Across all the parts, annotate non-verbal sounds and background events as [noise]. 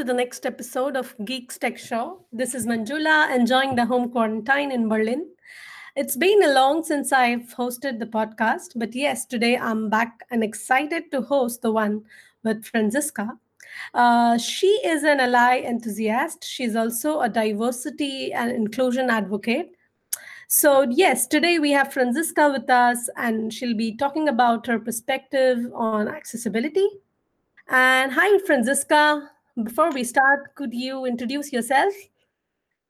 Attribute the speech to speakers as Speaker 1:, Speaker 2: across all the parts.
Speaker 1: To the next episode of Geeks Tech Show. This is Manjula enjoying the home quarantine in Berlin. It's been a long since I've hosted the podcast, but yes, today I'm back and excited to host the one with Franziska. Uh, she is an ally enthusiast. She's also a diversity and inclusion advocate. So, yes, today we have Franziska with us, and she'll be talking about her perspective on accessibility. And hi, Franziska. Before we start, could you introduce yourself?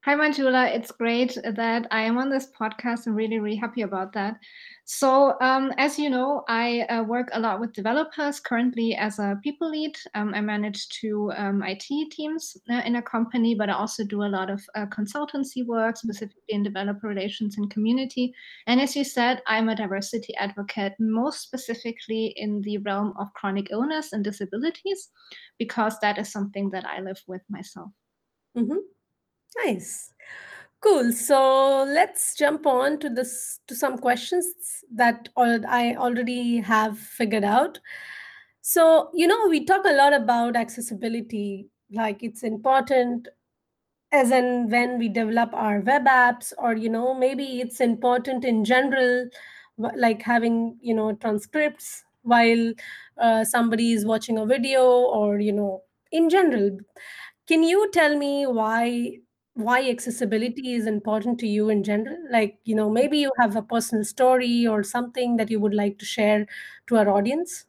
Speaker 2: Hi, Manjula. It's great that I am on this podcast. I'm really, really happy about that. So, um, as you know, I uh, work a lot with developers currently as a people lead. Um, I manage two um, IT teams uh, in a company, but I also do a lot of uh, consultancy work, specifically in developer relations and community. And as you said, I'm a diversity advocate, most specifically in the realm of chronic illness and disabilities, because that is something that I live with myself.
Speaker 1: Mm-hmm. Nice. Cool. So let's jump on to this to some questions that I already have figured out. So, you know, we talk a lot about accessibility, like it's important as in when we develop our web apps or you know maybe it's important in general like having you know transcripts while uh, somebody is watching a video or you know in general can you tell me why why accessibility is important to you in general like you know maybe you have a personal story or something that you would like to share to our audience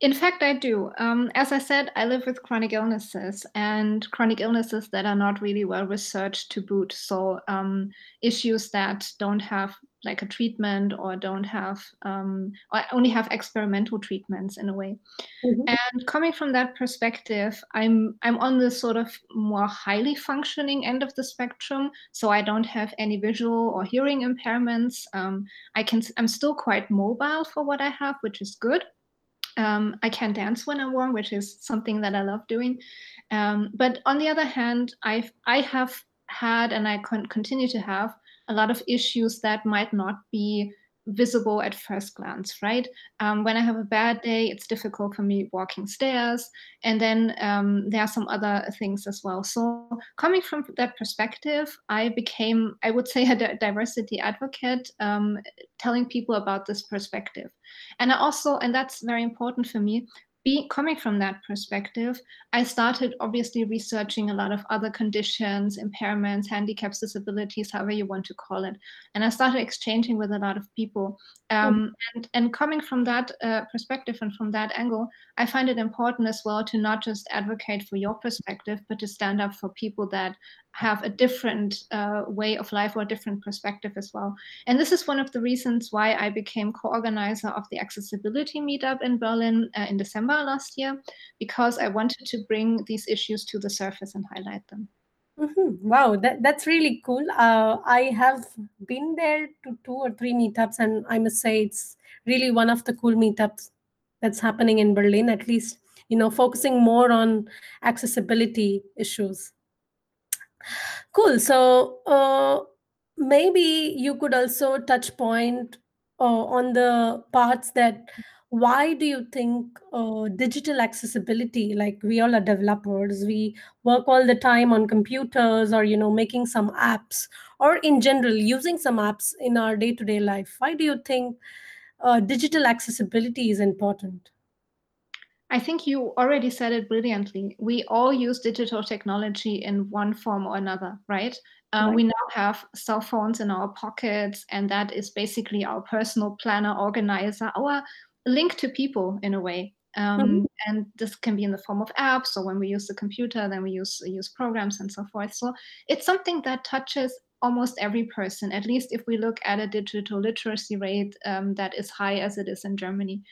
Speaker 2: in fact, I do. Um, as I said, I live with chronic illnesses and chronic illnesses that are not really well researched to boot. So, um, issues that don't have like a treatment or don't have, um, or only have experimental treatments in a way. Mm-hmm. And coming from that perspective, I'm I'm on the sort of more highly functioning end of the spectrum. So I don't have any visual or hearing impairments. Um, I can I'm still quite mobile for what I have, which is good. Um, I can dance when I'm warm, which is something that I love doing. Um, but on the other hand, I've I have had and I con- continue to have a lot of issues that might not be visible at first glance, right? Um, when I have a bad day, it's difficult for me walking stairs. And then um, there are some other things as well. So, coming from that perspective, I became, I would say, [laughs] a diversity advocate, um, telling people about this perspective. And I also, and that's very important for me, be, coming from that perspective, I started obviously researching a lot of other conditions, impairments, handicaps, disabilities, however you want to call it. And I started exchanging with a lot of people. Um, mm. and, and coming from that uh, perspective and from that angle, I find it important as well to not just advocate for your perspective, but to stand up for people that have a different uh, way of life or a different perspective as well. And this is one of the reasons why I became co organizer of the accessibility meetup in Berlin uh, in December last year, because I wanted to bring these issues to the surface and highlight them.
Speaker 1: Mm-hmm. Wow, that, that's really cool. Uh, I have been there to two or three meetups, and I must say it's really one of the cool meetups that's happening in Berlin, at least, you know, focusing more on accessibility issues. Cool. So uh, maybe you could also touch point uh, on the parts that why do you think uh, digital accessibility like we all are developers we work all the time on computers or you know making some apps or in general using some apps in our day-to-day life why do you think uh, digital accessibility is important
Speaker 2: I think you already said it brilliantly. We all use digital technology in one form or another, right? Uh, right. We now have cell phones in our pockets, and that is basically our personal planner, organizer, our link to people in a way. Um, mm-hmm. And this can be in the form of apps, or when we use the computer, then we use use programs and so forth. So it's something that touches almost every person, at least if we look at a digital literacy rate um, that is high as it is in Germany.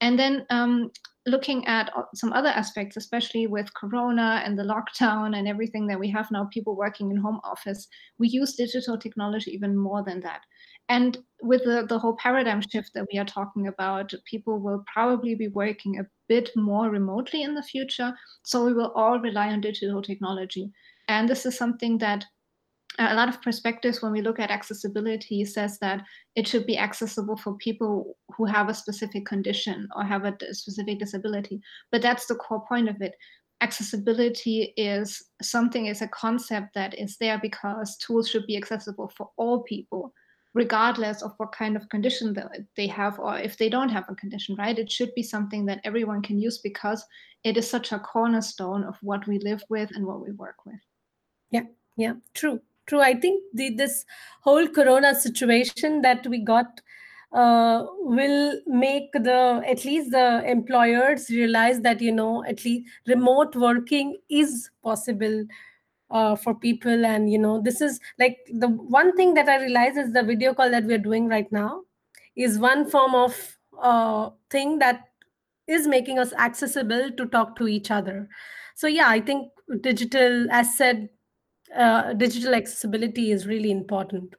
Speaker 2: And then um, looking at uh, some other aspects, especially with Corona and the lockdown and everything that we have now, people working in home office, we use digital technology even more than that. And with the, the whole paradigm shift that we are talking about, people will probably be working a bit more remotely in the future. So we will all rely on digital technology. And this is something that a lot of perspectives when we look at accessibility says that it should be accessible for people who have a specific condition or have a specific disability but that's the core point of it. Accessibility is something is a concept that is there because tools should be accessible for all people regardless of what kind of condition they have or if they don't have a condition right? It should be something that everyone can use because it is such a cornerstone of what we live with and what we work with.
Speaker 1: Yeah yeah true true i think the, this whole corona situation that we got uh, will make the at least the employers realize that you know at least remote working is possible uh, for people. And you know this is like the one thing that i realize is the video call that we're doing right now is one form of uh, thing that is making us accessible to talk to each other. So yeah i think digital as said uh, digital accessibility is really important.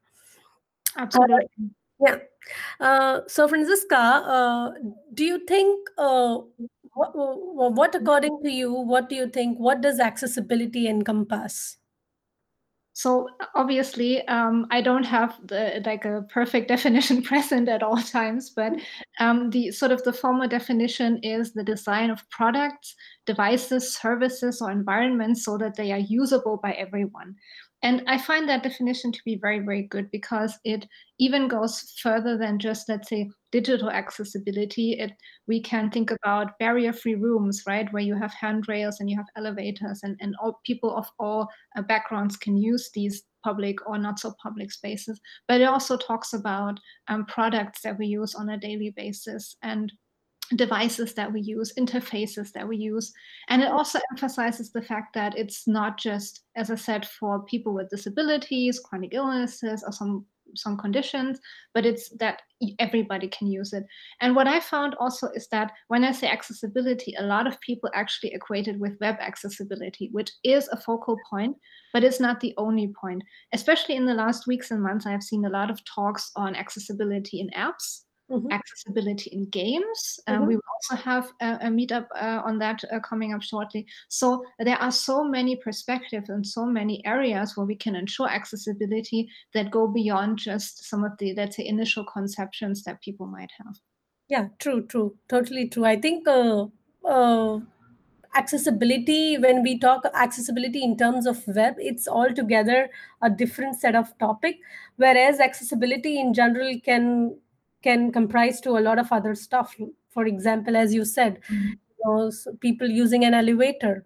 Speaker 2: Absolutely.
Speaker 1: Yeah. Uh, so franziska uh, do you think uh, what, what according to you what do you think what does accessibility encompass
Speaker 2: so obviously um, i don't have the like a perfect [laughs] definition present at all times but um, the sort of the formal definition is the design of products devices services or environments so that they are usable by everyone and I find that definition to be very, very good because it even goes further than just, let's say, digital accessibility. It we can think about barrier-free rooms, right, where you have handrails and you have elevators, and and all people of all uh, backgrounds can use these public or not so public spaces. But it also talks about um, products that we use on a daily basis and devices that we use, interfaces that we use. And it also emphasizes the fact that it's not just, as I said, for people with disabilities, chronic illnesses, or some some conditions, but it's that everybody can use it. And what I found also is that when I say accessibility, a lot of people actually equate it with web accessibility, which is a focal point, but it's not the only point. Especially in the last weeks and months, I have seen a lot of talks on accessibility in apps Mm-hmm. accessibility in games. Uh, mm-hmm. we will also have a, a meetup uh, on that uh, coming up shortly. So there are so many perspectives and so many areas where we can ensure accessibility that go beyond just some of the, let's say, initial conceptions that people might have.
Speaker 1: Yeah, true, true, totally true. I think uh, uh, accessibility when we talk accessibility in terms of web it's altogether a different set of topic whereas accessibility in general can can comprise to a lot of other stuff. For example as you said mm-hmm. you know, so people using an elevator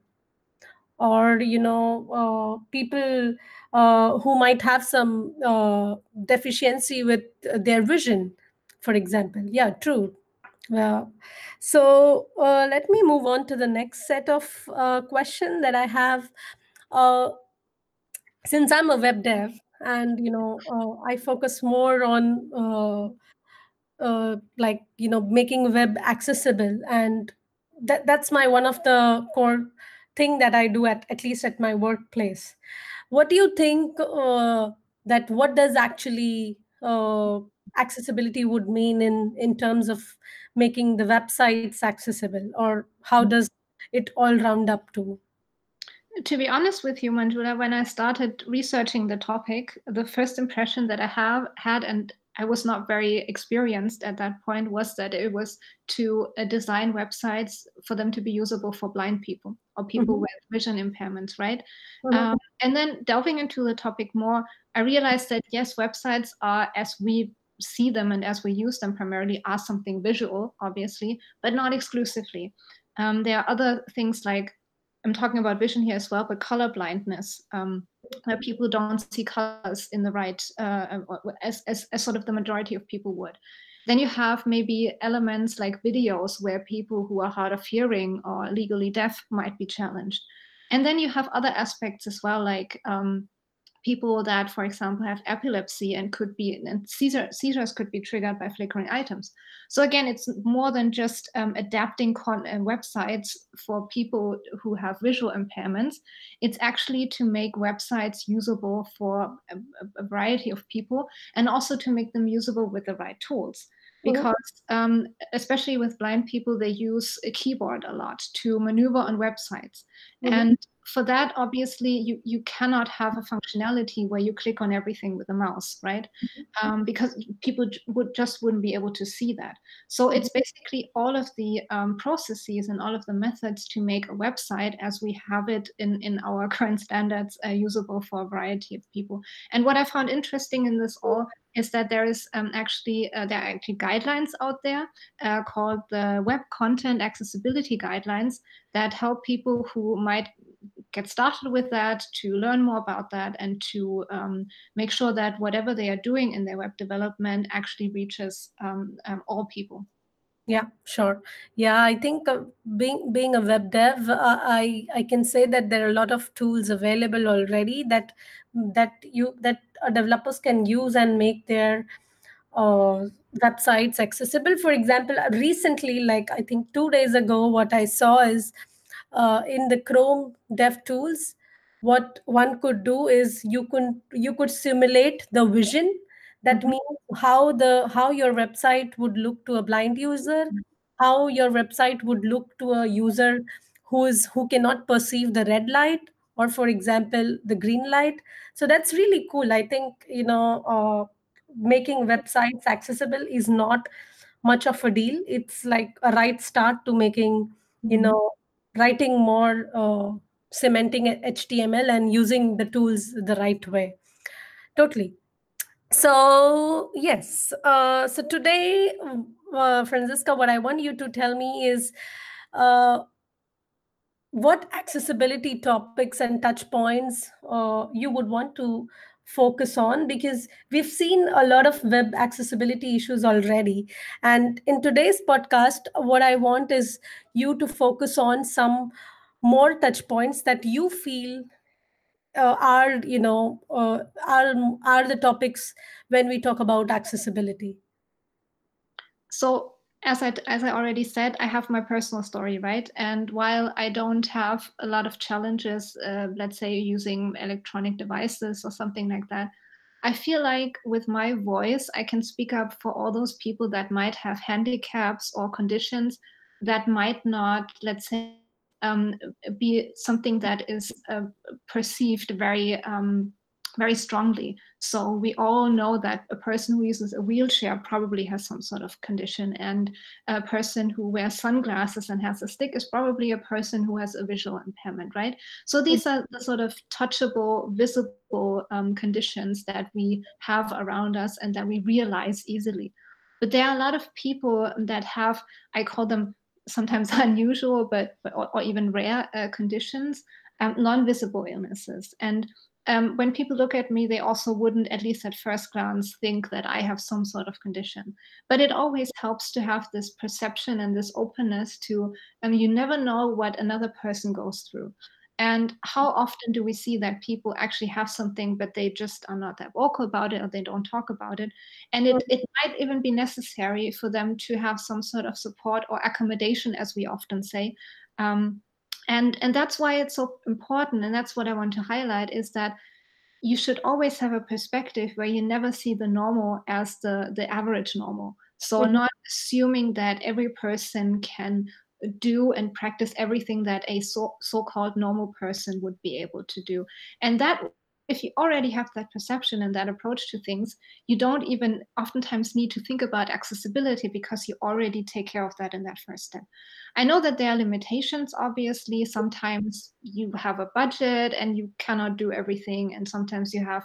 Speaker 1: or you know uh, people uh, who might have some uh, deficiency with their vision for example. Yeah true. So uh, let me move on to the next set of uh, question that i have. Uh, since i'm a web dev and you know i focus more on uh, like you know making web accessible. And that that's my one of the core thing that i do at at least at my workplace. What do you think uh, that what does actually uh, accessibility would mean in in terms of making the websites accessible? Or how mm. does it all round up to?
Speaker 2: To be honest with you manjula when i started researching the topic the first impression that i have had and I was not very experienced at that point was that it was to uh, design websites for them to be usable for blind people or people mm-hmm. with vision impairments, right? Mm-hmm. Um, and then delving into the topic more, I realized that yes, websites are as we see them and as we use them primarily are something visual, obviously, but not exclusively. Um, there are other things like I'm talking about vision here as well, but color blindness. Um, where people don't see colors in the right uh, as, as, as sort of the majority of people would. Then you have maybe elements like videos where people who are hard of hearing or legally deaf might be challenged. And then you have other aspects as well like um, people that, for example, have epilepsy and could be, and seizure, seizures could be triggered by flickering items. So again, it's more than just um, adapting con- uh, websites for people who have visual impairments. It's actually to make websites usable for a, a variety of people and also to make them usable with the right tools because um, especially with blind people they use a keyboard a lot to maneuver on websites mm-hmm. and for that, obviously, you, you cannot have a functionality where you click on everything with a mouse, right? Mm-hmm. Um, because people would just wouldn't be able to see that. So it's basically all of the um, processes and all of the methods to make a website as we have it in, in our [laughs] current standards uh, usable for a variety of people. And what I found interesting in this all is that there is um, actually uh, there are actually guidelines out there uh, called the Web Content Accessibility Guidelines that help people who might get started with that to learn more about that and to um, make sure that whatever they are doing in their web development actually reaches um, um, all people.
Speaker 1: Yeah, sure. Yeah, I think uh, being being a web dev, uh, I I can say that there are a lot of tools available already that that you that developers can use and make their uh, websites accessible. For example, recently, like I think two days ago, what I saw is uh, in the Chrome Dev Tools, what one could do is you could you could simulate the vision. That mm-hmm. means how the how your website would look to a blind user how your website would look to a user who is who cannot perceive the red light or for example the green light. So that's really cool. I think you know uh, making websites accessible is not much of a deal. It's like a right start to making you mm-hmm. know writing more uh, semantic html and using the tools the right way totally so, yes. Uh, so today, uh, Franziska, what I want you to tell me is uh, what accessibility topics and touch points uh, you would want to focus on because we've seen a lot of web accessibility issues already. And in today's podcast what i want is you to focus on some more touch points that you feel uh, are you know uh, are are the topics when we talk about accessibility.
Speaker 2: So as I, as I already said, I have my personal story, right? And while I don't have a lot of challenges, uh, let's say using electronic devices or something like that, I feel like with my voice, I can speak up for all those people that might have handicaps or conditions that might not, let's say, um, be something that is uh, perceived very um, very strongly. So we all know that a person who uses a wheelchair probably has some sort of condition, and a person who wears sunglasses and has a stick is probably a person who has a visual impairment, right? So these are the sort of touchable, visible um, conditions that we have around us and that we realize easily. But there are a lot of people that have, I call them sometimes [laughs] unusual, but, but or, or, even rare uh, conditions, um, non-visible illnesses. And um, when people look at me, they also wouldn't, at least at first glance, think that I have some sort of condition. But it always helps to have this perception and this openness to, mean, you never know what another person goes through. And how often do we see that people actually have something, but they just are not that vocal about it or they don't talk about it? And it, it might even be necessary for them to have some sort of support or accommodation, as we often say. Um, and, and that's why it's so important. And that's what I want to highlight is that you should always have a perspective where you never see the normal as the, the average normal. So, mm-hmm. not assuming that every person can do and practice everything that a so, so-called normal person would be able to do and that if you already have that perception and that approach to things you don't even oftentimes need to think about accessibility because you already take care of that in that first step. I know that there are limitations obviously. Sometimes you have a budget and you cannot do everything and sometimes you have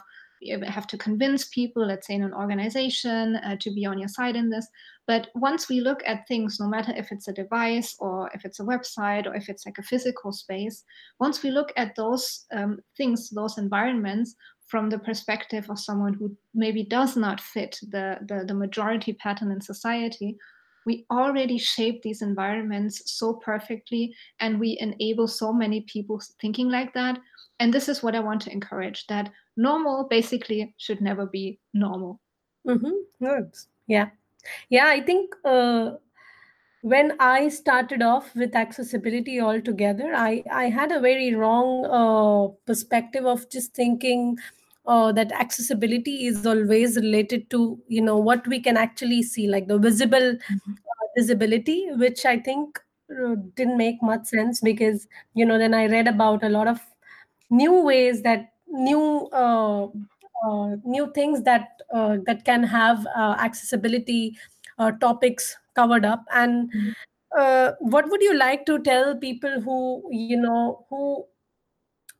Speaker 2: have to convince people, let's say in an organization, uh, to be on your side in this. But once we look at things, no matter if it's a device or if it's a website or if it's like a physical space, once we look at those um, things, those environments, from the perspective of someone who maybe does not fit the, the, the majority pattern in society, we already shape these environments so perfectly and we enable so many people thinking like that and this is what i want to encourage that normal basically should never be normal
Speaker 1: mm-hmm. yeah yeah i think uh, when i started off with accessibility altogether i i had a very wrong uh, perspective of just thinking uh, that accessibility is always related to you know what we can actually see like the visible mm-hmm. uh, visibility which i think uh, didn't make much sense because you know then i read about a lot of new ways that new uh, uh, new things that uh, that can have uh, accessibility uh, topics covered up and
Speaker 2: Mhm.
Speaker 1: uh, what would you like to tell people who you know who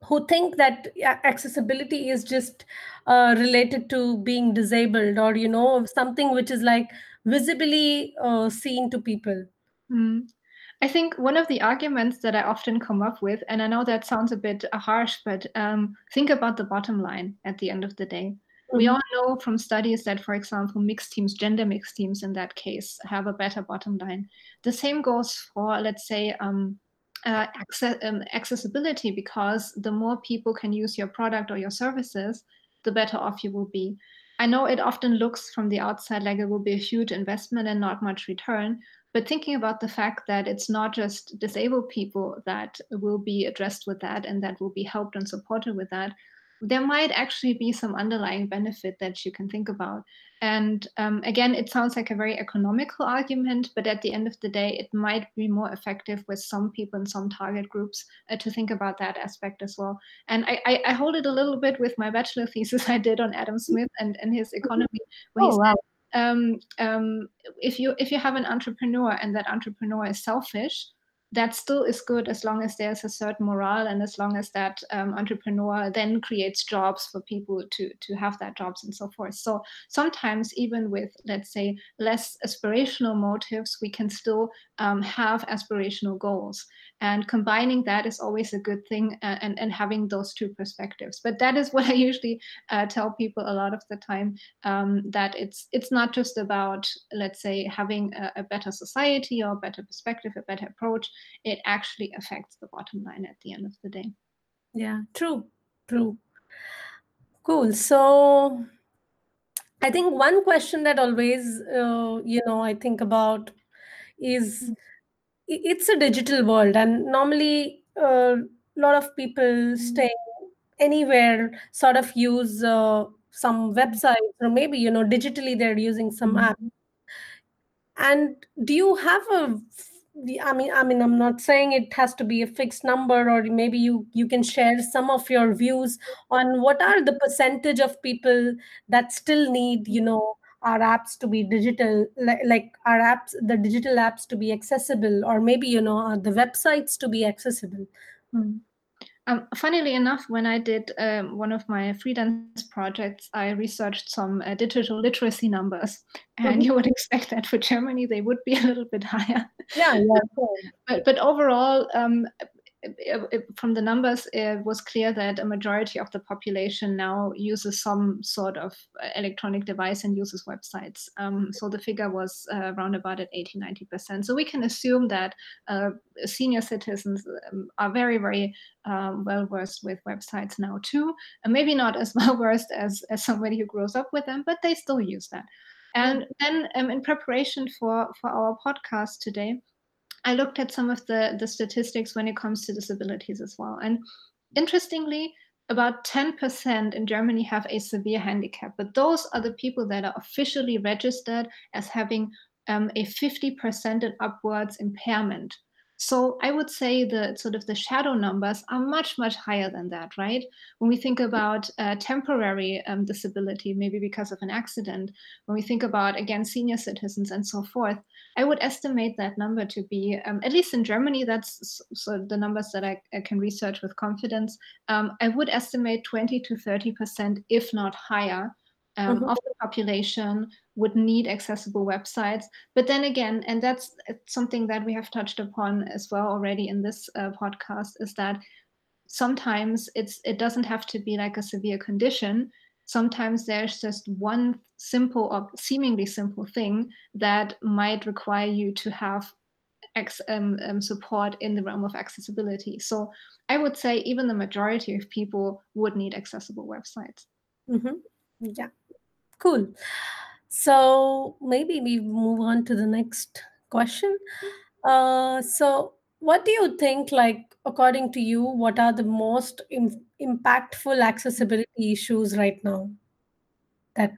Speaker 1: who think that accessibility is just uh, related to being disabled or you know something which is like visibly uh, seen to people
Speaker 2: Mm. I think one of the arguments that I often come up with, and I know that sounds a bit harsh, but um, think about the bottom line at the end of the day. We
Speaker 1: Mhm.
Speaker 2: all know from studies that, for example, mixed teams, gender mixed teams in that case, have a better bottom line. The same goes for, let's say, um, uh, access, um, accessibility, because the more people can use your product or your services, the better off you will be. I know it often looks from the outside like it will be a huge investment and not much return, but thinking about the fact that it's not just disabled people that will be addressed with that and that will be helped and supported with that, there might actually be some underlying benefit that you can think about. And um, again, it sounds like a very economical argument, but at the end of the day, it might be more effective with some people in some target groups uh, to think about that aspect as well. And I, I, I hold it a little bit with my bachelor thesis [laughs] I did on Adam Smith and, and his economy, where
Speaker 1: oh wow
Speaker 2: um, um, if you if you have an entrepreneur and that entrepreneur is selfish, that still is good as long as there's a certain morale and as long as that um, entrepreneur then creates jobs for people to to have that jobs and so forth. So sometimes even with let's say less aspirational motives, we can still um, have aspirational goals. And combining that is always a good thing, and and having those two perspectives. But that is [laughs] what I usually uh, tell people a lot of the time um, that it's it's not just about let's say having a, a better society or a better perspective, a better approach. It actually affects the bottom line at the end of the day.
Speaker 1: yeah true true. Cool so i think one question that always uh, you know i think about is it's a digital world and normally a lot of people
Speaker 2: mm,
Speaker 1: staying anywhere sort of use uh, some websites or maybe you know digitally they're using some app.
Speaker 2: Mm,
Speaker 1: and do you have a I mean I mean I'm not saying it has to be a fixed number or maybe you you can share some of your views on what are the percentage of people that still need you know our apps to be digital like, like our apps the digital apps to be accessible or maybe you know uh, the websites to be accessible
Speaker 2: mm. Um, funnily enough, when I did um, one of my freelance projects, I researched some uh, digital literacy numbers, and
Speaker 1: Mhm.
Speaker 2: you would [laughs] expect that for Germany they would be a little bit higher.
Speaker 1: yeah yeah [laughs]
Speaker 2: but but overall, um, from the numbers, it was clear that a majority of the population now uses some sort of uh, electronic device and uses websites. Um, so the figure was uh, around about at 80, 90%. So we can assume that uh, senior citizens um, are very, very um, well versed with websites now too. And maybe not as [laughs] well versed as, as somebody who grows up with them, but they still use that. And then um, in preparation for, for our podcast today, I looked at some of the, the statistics when it comes to disabilities as well. And interestingly, about 10% in Germany have a severe handicap, but those are the people that are officially registered as having um, a 50% and upwards impairment. So I would say the sort of the shadow numbers are much, much higher than that, right? When we think about uh, temporary um, disability, maybe because of an accident, when we think about, again, senior citizens and so forth, I would estimate that number to be, um, at least in Germany, that's so the numbers that I, I can research with confidence. Um, I would estimate 20 to 30%, if not higher, um,
Speaker 1: Mhm.
Speaker 2: of the population would need accessible websites. But then again, and that's something that we have touched upon as well already in this uh, podcast, is that sometimes it's it doesn't have to be like a severe condition sometimes there's just one simple or seemingly simple thing that might require you to have ex, um, um, support in the realm of accessibility so i would say even the majority of people would need accessible websites
Speaker 1: Mhm. yeah cool so maybe we move on to the next question uh so what do you think like according to you what are the most Im- impactful accessibility issues right now that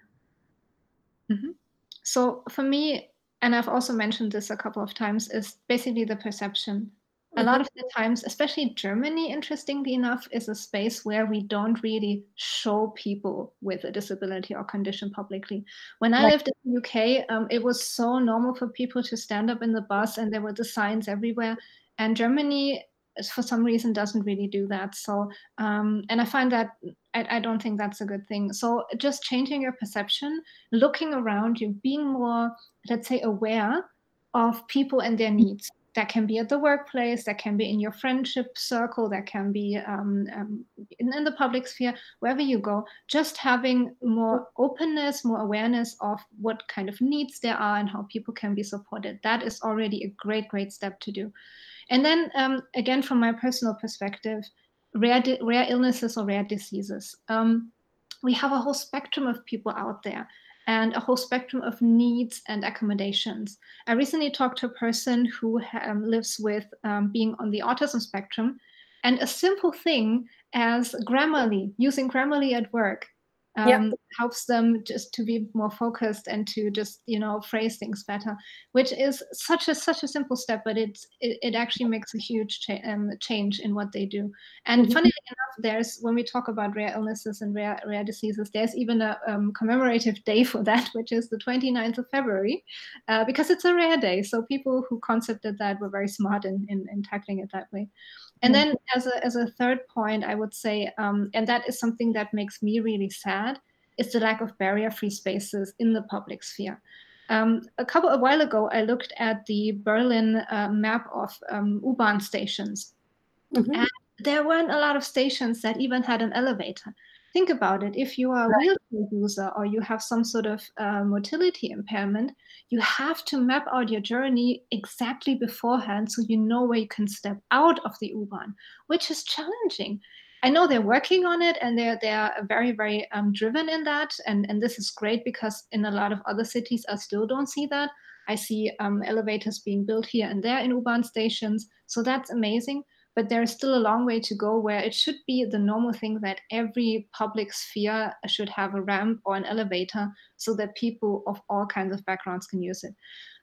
Speaker 2: Mhm. So for me, and I've also mentioned this a couple of times, is basically the perception. A lot of the times, especially Germany, interestingly enough, is a space where we don't really show people with a disability or condition publicly. When I lived in the UK, um, it was so normal for people to stand up in the bus and there were the signs everywhere. And Germany, for some reason, doesn't really do that. So, um, and I find that I, I don't think that's a good thing. So, just changing your perception, looking around you, being more, let's say, aware of people and their needs that can be at the workplace that can be in your friendship circle that can be um, um, in, in, the public sphere wherever you go just having more openness more awareness of what kind of needs there are and how people can be supported. That is already a great great step to do. And then um, again from my personal perspective rare, rare illnesses or rare diseases. Um, we have a whole spectrum of people out there and a whole spectrum of needs and accommodations. I recently talked to a person who um, lives with um, being on the autism spectrum, and a simple thing as Grammarly, using Grammarly at work, um, yeah. helps them just to be more focused and to just you know phrase things better which is such a such a simple step but it's it, it actually makes a huge cha- um, change in what they do and mm-hmm. funnily enough there's when we talk about rare illnesses and rare rare diseases there's even a um, commemorative day for that [laughs] which is the 29th of february uh, because it's a rare day so people who concepted that were very smart in, in, in tackling it that way and then as a, as a third point, I would say, um, and that is something that makes me really sad, is the lack of barrier-free spaces in the public sphere. Um, a couple a while ago, I looked at the Berlin uh, map of um, U-Bahn stations, mm-hmm. and there weren't a lot of stations that even had an elevator. Think about it. If you are a wheelchair user or you have some sort of uh, motility impairment, you have to map out your journey exactly beforehand so you know where you can step out of the U-Bahn, which is challenging. I know they're working on it and they're they're very very um, driven in that, and and this is great because in a lot of other cities I still don't see that. I see um, elevators being built here and there in U-Bahn stations, so that's amazing but there's still a long way to go where it should be the normal thing that every public sphere should have a ramp or an elevator so that people of all kinds of backgrounds can use it.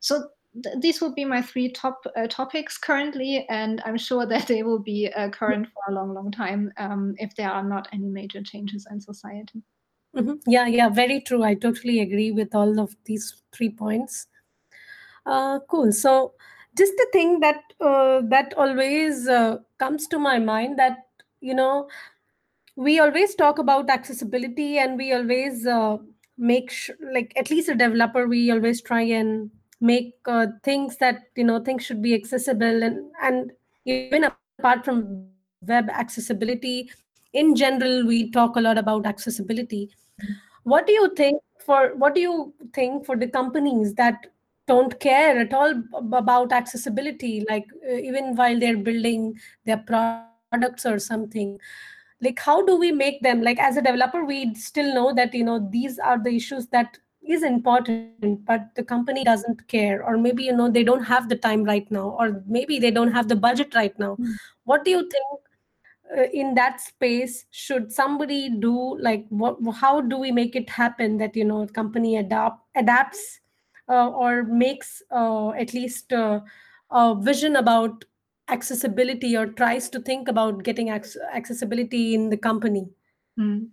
Speaker 2: So th- these would be my three top uh, topics currently, and I'm sure [laughs] that they will be uh, current for a long, long time um, if there are not any major changes in society.
Speaker 1: Mm-hmm. Yeah, yeah, very true. I totally agree with all of these three points. Uh, cool. So just the thing that uh, that always uh, comes to my mind that you know we always talk about accessibility and we always uh, make sh- like at least a developer we always try and make uh, things that you know things should be accessible and and even apart from web accessibility in general we talk a lot about accessibility. What do you think for what do you think for the companies that don't care at all about accessibility like uh, even while they're building their products or something. Like how do we make them? Like as a developer we still know that you know these are the issues that is important but the company doesn't care or maybe you know they don't have the time right now or maybe they don't have the budget right now. Mm. what do you think uh, in that space should somebody do? Like what how do we make it happen that you know company adapt adapts or makes uh, at least uh, a vision about accessibility or tries to think about getting ac- accessibility in the company?
Speaker 2: Mm.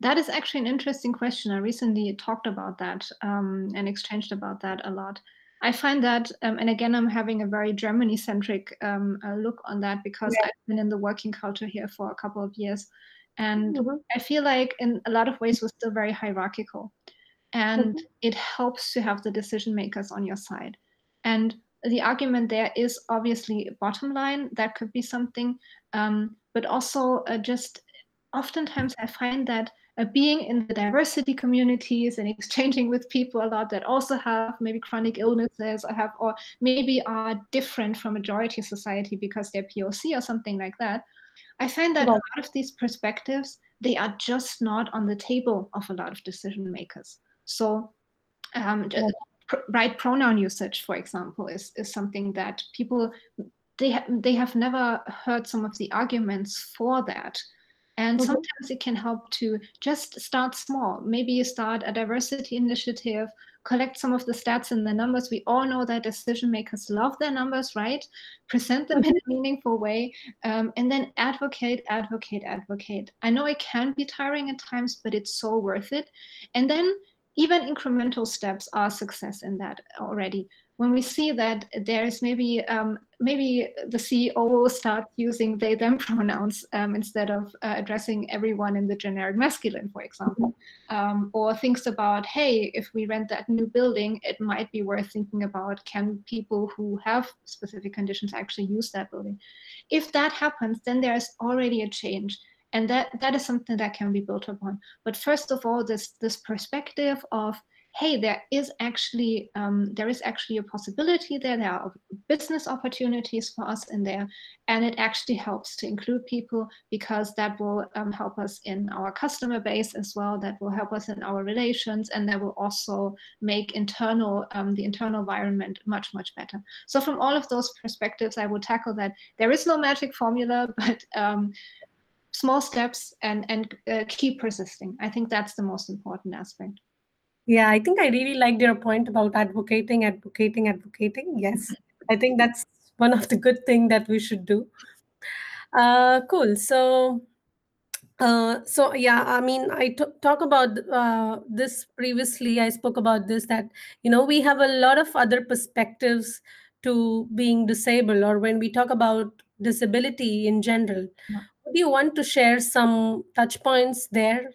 Speaker 2: That is actually an interesting question. I recently talked about that um, and exchanged about that a lot. I find that, um, and again, I'm having a very Germany centric um, uh, look on that because yeah. I've been in the working culture here for a couple of years. And mm-hmm. I feel like, in a lot of ways, we're still very hierarchical and mm-hmm. it helps to have the decision makers on your side. And the argument there is obviously bottom line that could be something um, but also uh, just oftentimes i find that uh, being in the diversity communities and exchanging with people a lot that also have maybe chronic illnesses or have or maybe are different from majority society because they're poc or something like that i find that a lot of these perspectives they are just not on the table of a lot of decision makers so, um, yeah. pr- right pronoun usage, for example, is, is something that people they ha- they have never heard some of the arguments for that. And mm-hmm. sometimes it can help to just start small. Maybe you start a diversity initiative collect some of the stats and the numbers. We all know that decision makers love their numbers, right? Present them in a meaningful way, um, and then advocate, advocate, advocate. I know it can be tiring at times, but it's so worth it. And then even incremental steps are success in that already. When we see that there is maybe um, maybe the CEO will start using they them [laughs] pronouns um, instead of uh, addressing everyone in the generic masculine, for example, um, or thinks about hey, if we rent that new building, it might be worth thinking about can people who have specific conditions actually use that building. If that happens, then there is already a change and that that is something that can be built upon but first of all this this perspective of hey, there is actually um, there is actually a possibility there. There are business opportunities for us in there, and it actually helps to include people because that will um, help us in our customer base as well. That will help us in our relations, and that will also make internal um, the internal environment much much better. So from all of those perspectives, I would tackle that. There is no magic formula, [laughs] but um, small steps and and uh, keep persisting. I think that's the most important aspect.
Speaker 1: Yeah, I think I really liked your point about advocating, advocating, advocating. Yes, I think that's one of the good thing that we should do. Uh, cool. So, uh, so yeah, I mean, I t- talk about uh, this previously. I spoke about this that you know we have a lot of other perspectives to being disabled, or when we talk about disability in general.
Speaker 2: Yeah.
Speaker 1: Do you want to share some touch points there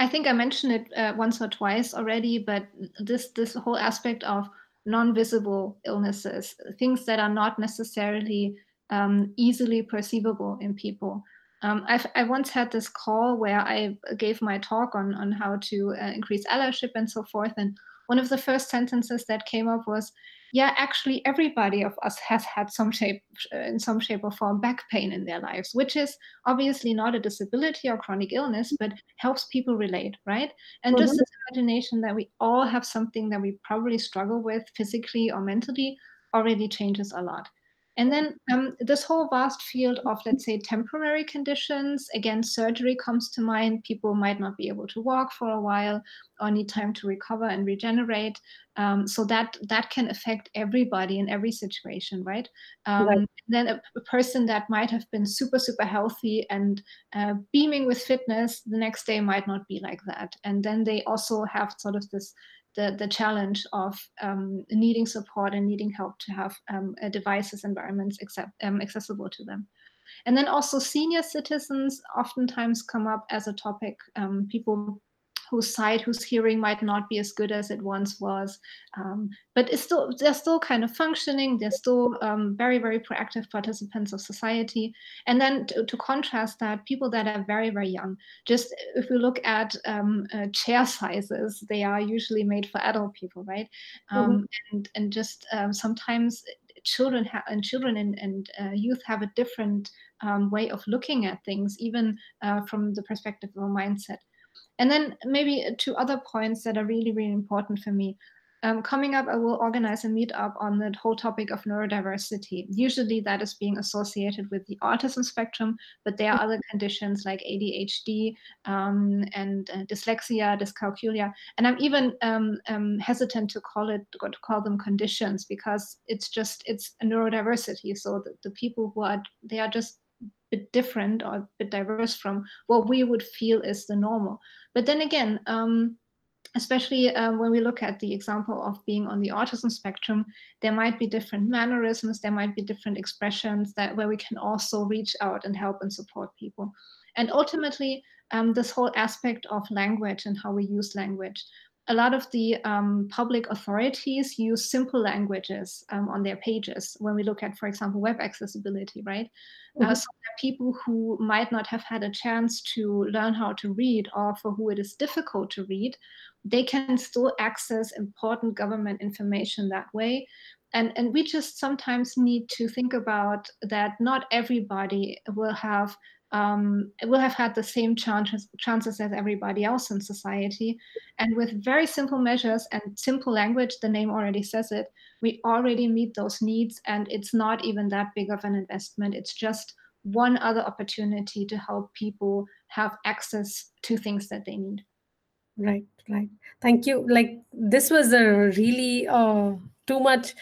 Speaker 2: I think I mentioned it uh, once or twice already, but this this whole aspect of non-visible illnesses, things that are not necessarily um, easily perceivable in people. Um, I've, I once had this call where I gave my talk on on how to uh, increase allyship and so forth, and one of the first sentences that came up was, yeah, actually everybody of us has had some shape, in some shape or form, back pain in their lives, which is obviously not a disability or chronic illness, but helps people relate, right? And mm-hmm. just this imagination that we all have something that we probably struggle with physically or mentally already changes a lot. And then um, this whole vast field of, let's say, temporary conditions. Again, surgery comes to mind. People might not be able to walk for a while or need time to recover and regenerate. Um, so that that can affect everybody in every situation, right? Um, right. Then a, a, person that might have been super super healthy and uh, beaming with fitness the next day might not be like that, and then they also have sort of this the, the challenge of um, needing support and needing help to have um, devices environments accept, um, accessible to them. And then also senior citizens oftentimes come up as a topic. Um, people whose sight, whose hearing might not be as good as it once was, um, but it's still they're still kind of functioning. They're still um, very very proactive participants of society. And then to, to, contrast that, people that are very very young. Just if we look at um, uh, chair sizes, they are usually made for adult people, right? Um, mm-hmm. And and just um, sometimes children have and children and, and uh, youth have a different um, way of looking at things, even uh, from the perspective of a mindset. And then maybe two other points that are really, really important for me. Um, coming up, I will organize a meetup on the whole topic of neurodiversity. Usually, that is being associated with the autism spectrum, but there are other conditions like ADHD um, and uh, dyslexia, dyscalculia, and I'm even um, um hesitant to call it to call them conditions because it's just it's a neurodiversity. So the, the people who are they are just bit different or a bit diverse from what we would feel is the normal. But then again, um, especially uh, when we look at the example of being on the autism spectrum, there might be different mannerisms, there might be different expressions that where we can also reach out and help and support people. And ultimately, um, this whole aspect of language and how we use language a lot of the um, public authorities use simple languages um, on their pages when we look at, for example, web accessibility, right? Uh, mm-hmm. Uh, so people who might not have had a chance to learn how to read or for who it is difficult to read, they can still access important government information that way. And, and we just sometimes need to think about that not everybody will have um, will have had the same chances, chances as everybody else in society. And with very simple measures and simple language, the name already says it, we already meet those needs. And it's not even that big of an investment. It's just one other opportunity to help people have access to things that they need.
Speaker 1: Right, right thank you like this was a really uh, too much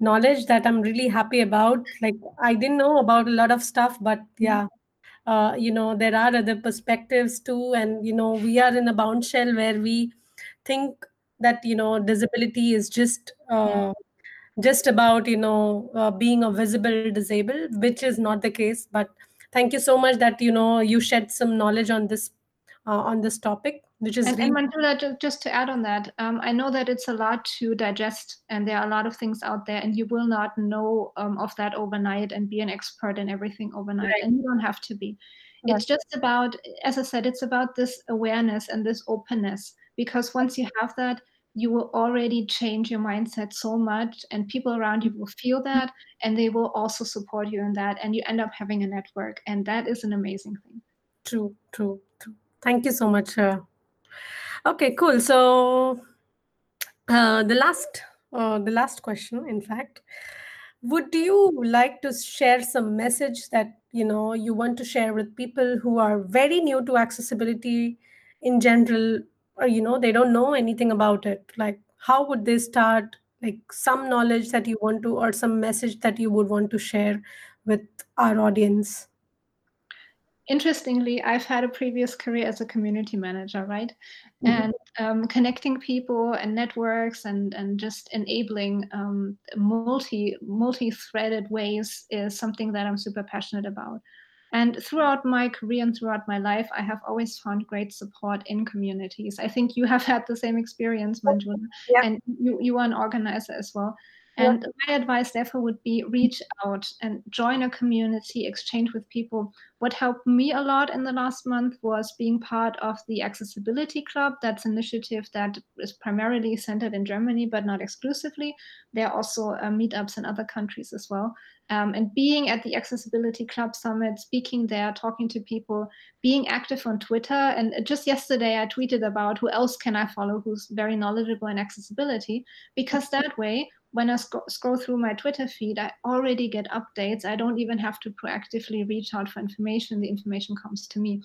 Speaker 1: knowledge that i'm really happy about like i didn't know about a lot of stuff but
Speaker 2: Mm-hmm.
Speaker 1: Uh, you know there are other perspectives too. And you know we are in a bound shell where we think that you know disability is just uh, just about you know uh, being a visible disabled which is not the case. But thank you so much that you know you shed some knowledge on this uh, on this topic which is
Speaker 2: And, and
Speaker 1: really
Speaker 2: ju- just to add on that, um, I know that it's a lot to digest, and there are a lot of things out there, and you will not know um, of that overnight and be an expert in everything overnight,
Speaker 1: right,
Speaker 2: and you don't have to be.
Speaker 1: right.
Speaker 2: It's just about, as I said, it's about this awareness and this openness, because once you have that, you will already change your mindset so much, and people around you will feel that, and they will also support you in that, and you end up having a network, and that is an amazing thing.
Speaker 1: true true true thank you so much uh, okay cool. So uh, the last uh, the last question in fact. Would you like to share some message that you know you want to share with people who are very new to accessibility in general? Or you know they don't know anything about it. Like how would they start like some knowledge that you want to or some message that you would want to share with our audience
Speaker 2: Interestingly, I've had a previous career as a community manager, right?
Speaker 1: Mhm.
Speaker 2: And um, connecting people and networks and and just enabling um, multi multi-threaded ways is something that I'm super passionate about. And throughout my career and throughout my life, I have always found great support in communities. I think you have had the same experience, Manjula,
Speaker 1: yeah
Speaker 2: and you you are an organizer as well. And my advice, therefore, would be reach out and join a community, exchange with people what helped me a lot in the last month was being part of the Accessibility Club. That's an initiative that is primarily centered in Germany, but not exclusively. There are also uh, meetups in other countries as well. Um, and being at the Accessibility Club Summit, speaking there, talking to people, being active on Twitter. And just yesterday, I tweeted about who else can I follow who's very knowledgeable in accessibility, because that way, when I sc- scroll through my Twitter feed, I already get updates. I don't even have to proactively reach out for information. The information comes to me.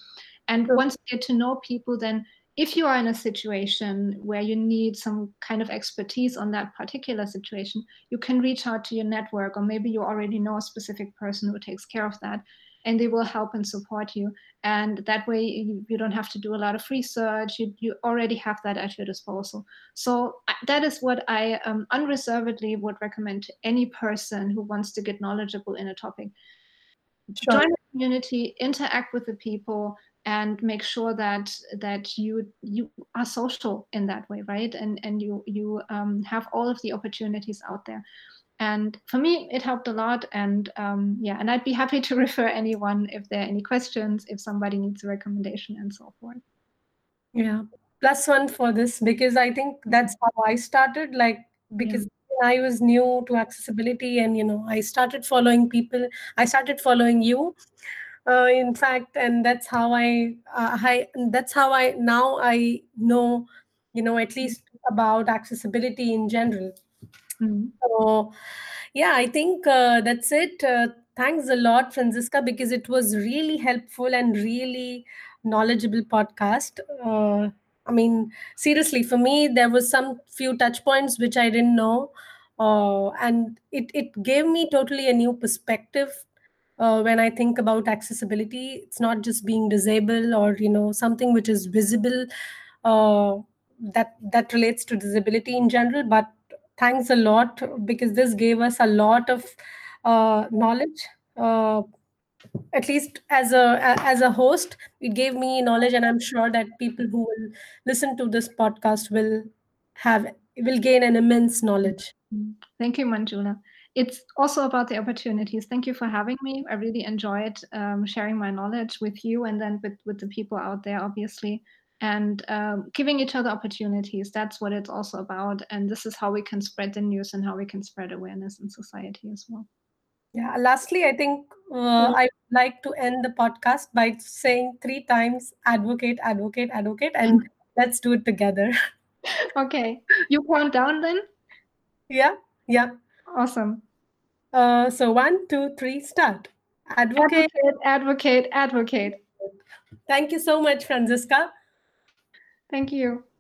Speaker 2: And once you get to know people, then if you are in a situation where you need some kind of expertise on that particular situation, you can reach out to your network, or maybe you already know a specific person who takes care of that, and they will help and support you. And that way, you, you don't have to do a lot of research. You, you already have that at your disposal. So that is what I um, unreservedly would recommend to any person who wants to get knowledgeable in a topic.
Speaker 1: Sure.
Speaker 2: Join the community, interact with the people, and make sure that that you you are social in that way, right? And and you you um, have all of the opportunities out there. And for me, it helped a lot. And um, yeah, and I'd be happy to [laughs] refer anyone if there are any questions, if somebody needs a recommendation, and so forth.
Speaker 1: Yeah, plus one for this because I think that's how I started. Like, because I was new to accessibility and, you know, I started following people, I started following you, uh, in fact, and that's how I, uh, I, that's how I, now I know, you know, at least about accessibility in general.
Speaker 2: Mhm.
Speaker 1: So, yeah, I think uh, that's it. Uh, thanks a lot, Franziska, because it was really helpful and really knowledgeable podcast. Uh, I mean, seriously, for me, there was some few touch points which I didn't know, uh, and it it gave me totally a new perspective. Uh, when I think about accessibility, it's not just being disabled or you know something which is visible uh, that that relates to disability in general, but thanks a lot because this gave us a lot of uh, knowledge uh, at least as a as a host it gave me knowledge and i'm sure that people who will listen to this podcast will have will gain an immense knowledge.
Speaker 2: Thank you, Manjula. It's also about the opportunities. Thank you for having me. I really enjoyed um, sharing my knowledge with you and then with, with the people out there, obviously, and um, giving each other opportunities. That's what it's also about. And this is how we can spread the news and how we can spread awareness in society as well.
Speaker 1: yeah lastly i think uh, i would like to end the podcast by saying three times advocate advocate advocate and let's do it together [laughs]
Speaker 2: Okay. You count down then?
Speaker 1: yeah yeah
Speaker 2: Awesome.
Speaker 1: uh, so one two three start advocate
Speaker 2: Advocate, advocate, advocate.
Speaker 1: thank you so much franziska
Speaker 2: Thank you.